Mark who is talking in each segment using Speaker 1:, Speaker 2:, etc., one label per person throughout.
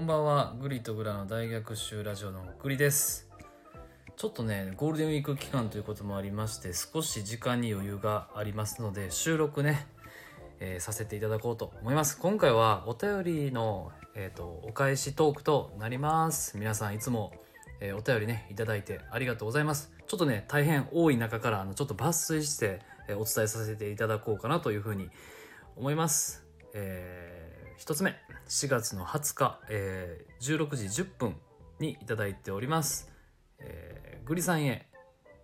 Speaker 1: こんばんは、グリとグラの大学習ラジオのグリです。ちょっとね、ゴールデンウィーク期間ということもありまして、少し時間に余裕がありますので、収録ね、えーさせていただこうと思います。今回はお便りの、えー、とお返しトークとなります。皆さんいつも、えーお便りね、いただいてありがとうございます。ちょっとね、大変多い中から、あの、ちょっと抜粋して、えお伝えさせていただこうかなというふうに思います。えー一つ目、4月の20日、えー16時10分にいただいております。えーグリさんへ、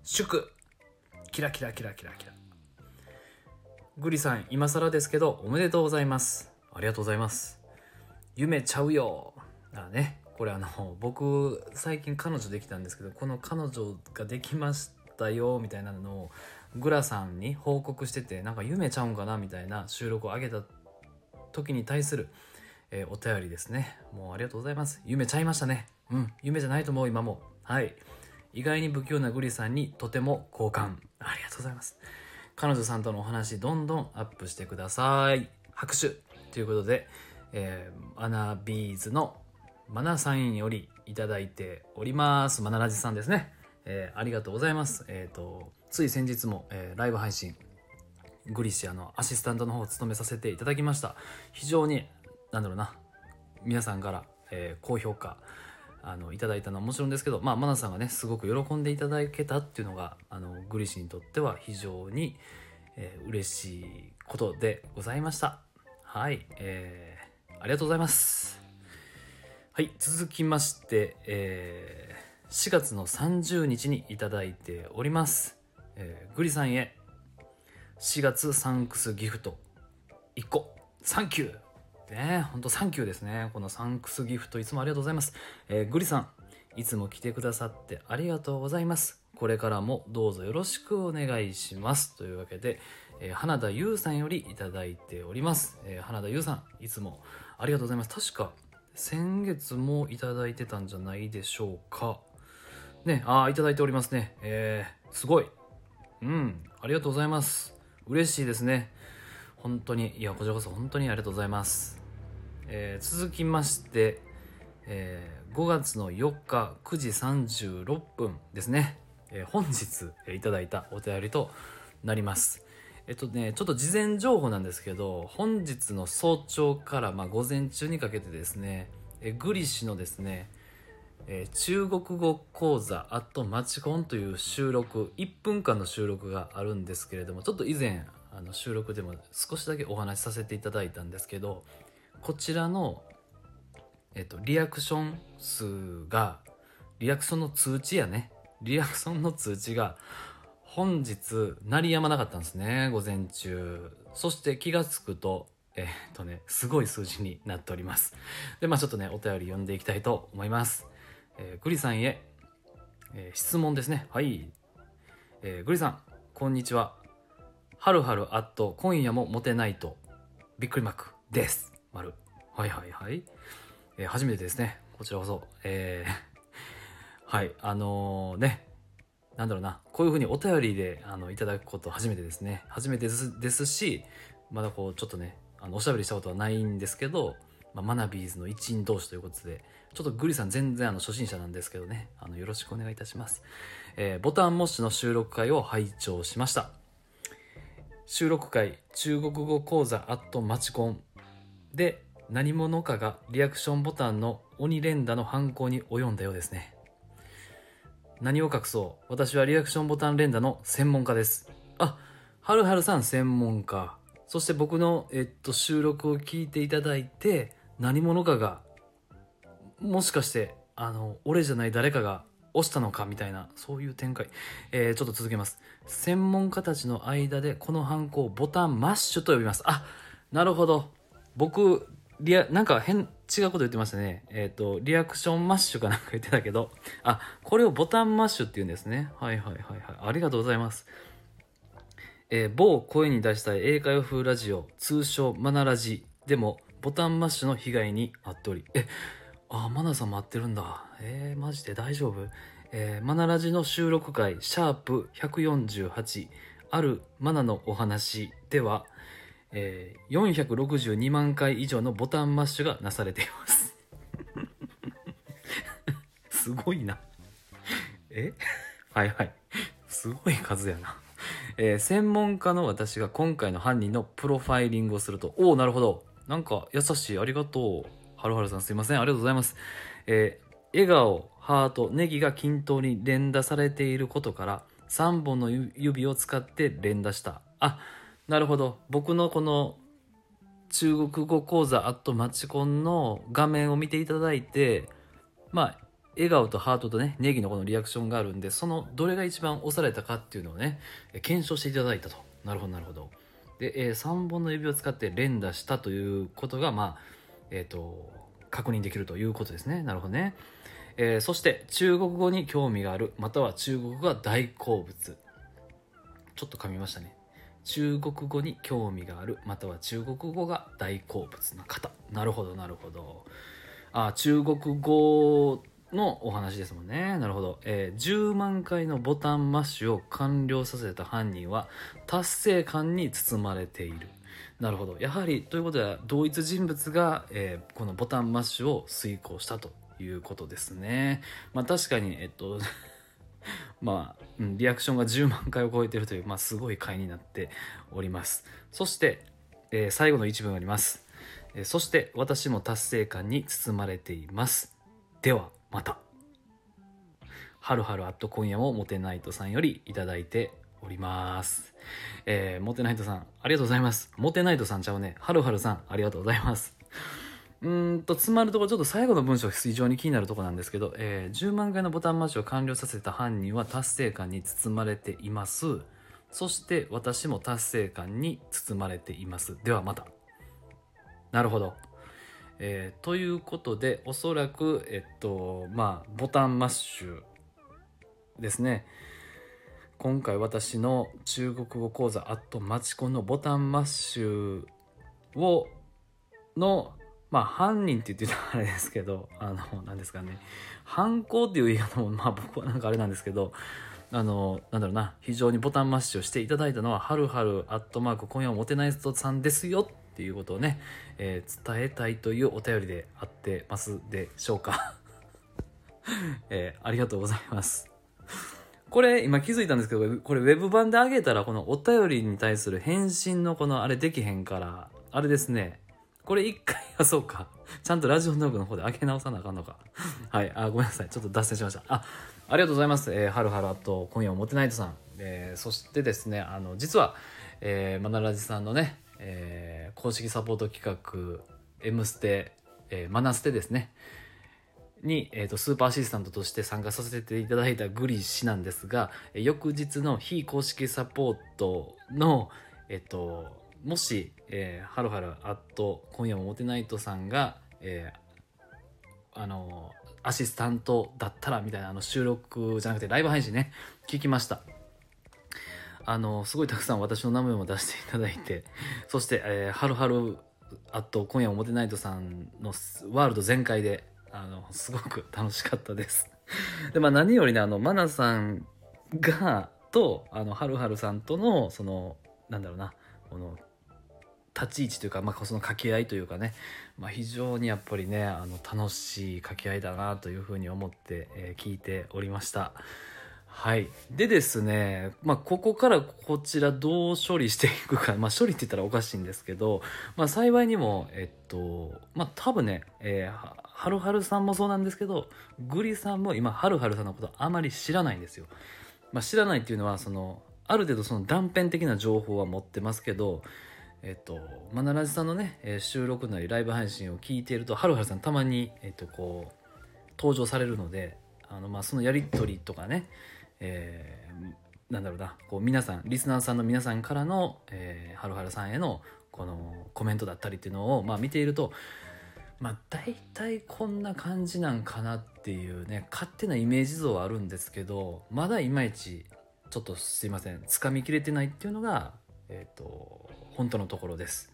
Speaker 1: 祝キラキラキラキラキラ。グリさん、今更ですけど、おめでとうございます。ありがとうございます。夢ちゃうよ。あね、これあの、僕、最近彼女できたんですけど、この彼女ができましたよ、みたいなのを、グラさんに報告してて、なんか夢ちゃうんかな、みたいな収録を上げた時に対する、えーお便りですね。もうありがとうございます。夢ちゃいましたね。うん、夢じゃないと思う、今も。はい。意外に不器用なグリさんにとても好感。ありがとうございます。彼女さんとのお話、どんどんアップしてください。拍手ということで、えー、アナビーズのマナさんよりいただいております。マナラジさんですね。えーありがとうございます。えっ、と、つい先日も、えーライブ配信、グリシアのアシスタントの方を務めさせていただきました。非常に、なんだろうな、皆さんから、えー高評価、あの、いただいたのはもちろんですけど、まあ、マナさんがね、すごく喜んでいただけたっていうのが、あの、グリシにとっては非常に、えー嬉しいことでございました。はい、えー、ありがとうございます。はい、続きまして、えー、4月の30日にいただいております。えーグリさんへ、4月サンクスギフト1個、サンキューねほんとサンキューですね。このサンクスギフトいつもありがとうございます。えーグリさん、いつも来てくださってありがとうございます。これからもどうぞよろしくお願いします。というわけで、えー花田優さんよりいただいております。えー花田優さん、いつもありがとうございます。確か、先月もいただいてたんじゃないでしょうか。ね、ああ、いただいておりますね。えー、すごい。うん、ありがとうございます。嬉しいですね。本当に、いや、こちらこそ本当にありがとうございます。えー続きまして、えー5月の4日9時36分ですね。えー本日、えいただいたお便りとなります。えっとね、ちょっと事前情報なんですけど、本日の早朝から、まあ、午前中にかけてですね、えグリシのですね、えー中国語講座あとマチコンという収録1分間の収録があるんですけれどもちょっと以前あの収録でも少しだけお話しさせていただいたんですけどこちらの、えっと、リアクション数がリアクションの通知やね。リアクションの通知が本日鳴りやまなかったんですね午前中。そして気がつくとえっとねすごい数字になっております。でまあちょっとねお便り読んでいきたいと思います。えーグリさんへ、えー質問ですね。はい。えーグリさん、こんにちは。はるはるあっと、今夜もモテないと、びっくりマークです。丸。はいはいはい。えー初めてですね。こちらこそ。えー はい。あのーね。なんだろうな。こういうふうにお便りで、あの、いただくこと初めてですね。初めてですですし、まだこう、ちょっとね、あの、おしゃべりしたことはないんですけど、まあ、マナビーズの一員同士ということで、ちょっとグリさん全然あの初心者なんですけどね、あのよろしくお願いいたします。えーボタンモッシュの収録会を拝聴しました。収録会、中国語講座アットマチコンで何者かがリアクションボタンの鬼連打の犯行に及んだようですね。何を隠そう私はリアクションボタン連打の専門家です。あ、はるはるさん専門家。そして僕の、えっと、収録を聞いていただいて、何者かが、もしかして、あの、俺じゃない誰かが押したのかみたいな、そういう展開。えー、ちょっと続けます。専門家たちの間でこの犯行をボタンマッシュと呼びます。あ、なるほど。僕、リア、なんか変、違うこと言ってましたね。えっ、と、リアクションマッシュかなんか言ってたけど、あ、これをボタンマッシュって言うんですね。はいはいはいはい。ありがとうございます。えー某声に出したい英会話風ラジオ、通称マナラジでもボタンマッシュの被害に遭っており、え、あ、マナさんも遭ってるんだ。えー、マジで大丈夫？えー、マナラジの収録回、シャープ148、あるマナのお話では、えー、462万回以上のボタンマッシュがなされています。すごいな。え？はいはい。すごい数やな。えー専門家の私が今回の犯人のプロファイリングをすると、おおなるほど。なんか優しい。ありがとう。はるはるさんすいません。ありがとうございます。えー笑顔、ハート、ネギが均等に連打されていることから、3本の指を使って連打した。あ、なるほど。僕のこの中国語講座アットマチコンの画面を見ていただいて、まあ、笑顔とハートとね、ネギのこのリアクションがあるんで、そのどれが一番押されたかっていうのをね、検証していただいたと。なるほど、なるほど。で、え3本の指を使って連打したということが、まあ、えっ、と、確認できるということですね。なるほどね。えーそして、中国語に興味がある、または中国語が大好物。ちょっと噛みましたね。中国語に興味がある、または中国語が大好物な方。なるほど、なるほど。あ、中国語のお話ですもんね。なるほど。えー10万回のボタンマッシュを完了させた犯人は達成感に包まれている。なるほど。やはり、ということは、同一人物が、えーこのボタンマッシュを遂行したということですね。まあ確かに、えっと、まあ、リアクションが10万回を超えているという、まあ、すごい回になっております。そして、えー最後の一文あります。えーそして、私も達成感に包まれています。では、また。はるはるあっと今夜もモテナイトさんよりいただいております。えー、モテナイトさん、ありがとうございます。モテナイトさんちゃうね。はるはるさん、ありがとうございます。うんと、詰まるところ、ちょっと最後の文章非常に気になるところなんですけど、えー10万回のボタンマッシュを完了させた犯人は達成感に包まれています。そして私も達成感に包まれています。ではまた。なるほど。えーということで、おそらく、えっと、まあ、ボタンマッシュですね。今回私の中国語講座アットマチコンのボタンマッシュをのまあ犯人って言ってたらあれですけどあの何ですかね。犯行っていう言い方もまあ僕はなんかあれなんですけどあのなんだろうな。非常にボタンマッシュをしていただいたのははるはるアットマーク今夜もモテナイトさんですよ。っていうことをね、えー伝えたいというお便りであってますでしょうか、えーありがとうございます。これ今気づいたんですけどこれウェブ版で上げたらこのお便りに対する返信のこのあれできへんからあれですね。これ一回はそうか。ちゃんとラジオトークの方で上げ直さなあかんのか。はい。あごめんなさい。ちょっと脱線しました。あありがとうございます、えー、はるはるあと今夜もモテナイトさん、えーそしてですねあの実は、えー、マナラジさんのね、えー公式サポート企画「M ステ」えーマナステですね。に、えー、とスーパーアシスタントとして参加させていただいたグリ氏なんですが、え翌日の非公式サポートの、えっ、と、もし、えー、はるはるあっと今夜もモテナイトさんが、えーあのアシスタントだったらみたいなあの収録じゃなくてライブ配信ね聞きました。あのすごいたくさん私の名前も出していただいて そして、えー、はるはるあと今夜もモテナイトさんのワールド全開であのすごく楽しかったです。でまあ何よりねあのマナさんがとあのはるはるさんとのそのなんだろうなこの立ち位置というか、まあ、その掛け合いというかね、まあ、非常にやっぱりねあの楽しい掛け合いだなというふうに思って、えー聞いておりました。はい。でですね、まあ、ここからこちらどう処理していくか、まあ、処理って言ったらおかしいんですけど、まあ、幸いにもえっとまあ多分ね、えーはるはるさんもそうなんですけどグリさんも今はるはるさんのことあまり知らないんですよ、まあ、知らないっていうのはそのある程度その断片的な情報は持ってますけどえっと、マナラジさんのね、えー収録なりライブ配信を聞いていると、はるはるさんたまに、えっと、こう、登場されるので、あの、まあ、そのやりとりとかね、えーなんだろうな、こう、皆さん、リスナーさんの皆さんからの、えーはるはるさんへの、この、コメントだったりっていうのを、まあ、見ていると、まあ、大体こんな感じなんかなっていうね、勝手なイメージ像はあるんですけど、まだいまいち、ちょっとすいません、つかみきれてないっていうのが、えっ、と、本当のところです。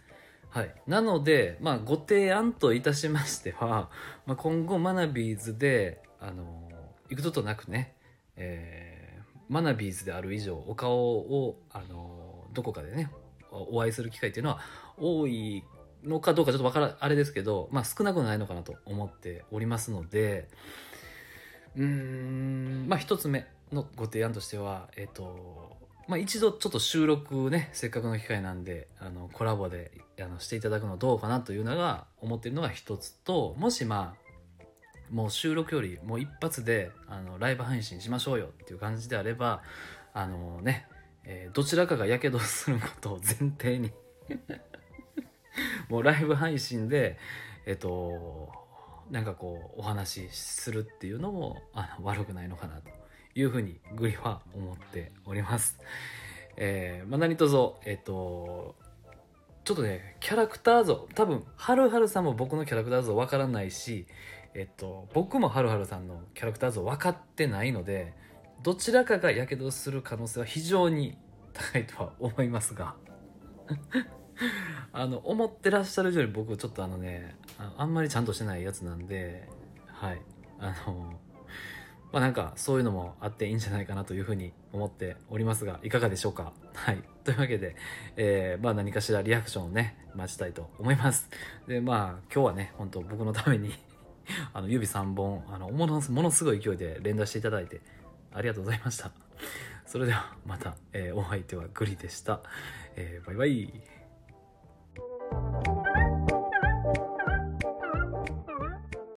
Speaker 1: はい。なので、まあ、ご提案といたしましては、まあ、今後、マナビーズで、あの、行くことなくね、えーマナビーズである以上、お顔を、あの、どこかでね、お会いする機会っていうのは多いのかどうかちょっとわから、あれですけど、まあ、少なくないのかなと思っておりますので、うんまあ一つ目のご提案としてはえっ、とまあ一度ちょっと収録ねせっかくの機会なんであのコラボであのしていただくのどうかなというのが思ってるのが一つともしまあもう収録よりもう一発であのライブ配信しましょうよっていう感じであればあのね、えーどちらかがやけどすることを前提に もうライブ配信でえっ、となんかこうお話しするっていうのもあの悪くないのかなというふうにグリは思っております。えーまあ、何卒えっ、とちょっとねキャラクター像多分はるはるさんも僕のキャラクター像わからないしえっと、僕もはるはるさんのキャラクター像分かってないのでどちらかがやけどする可能性は非常に高いとは思いますが。あの思ってらっしゃる以上に僕ちょっとあのねあんまりちゃんとしてないやつなんではい。あのまあなんかそういうのもあっていいんじゃないかなというふうに思っておりますがいかがでしょうか？はい。というわけで、えーまあ何かしらリアクションをね待ちたいと思います。でまあ今日はね本当僕のためにあの指3本あのものものすごい勢いで連打していただいてありがとうございました。それではまた、えーお相手はグリでした、えーバイバイ。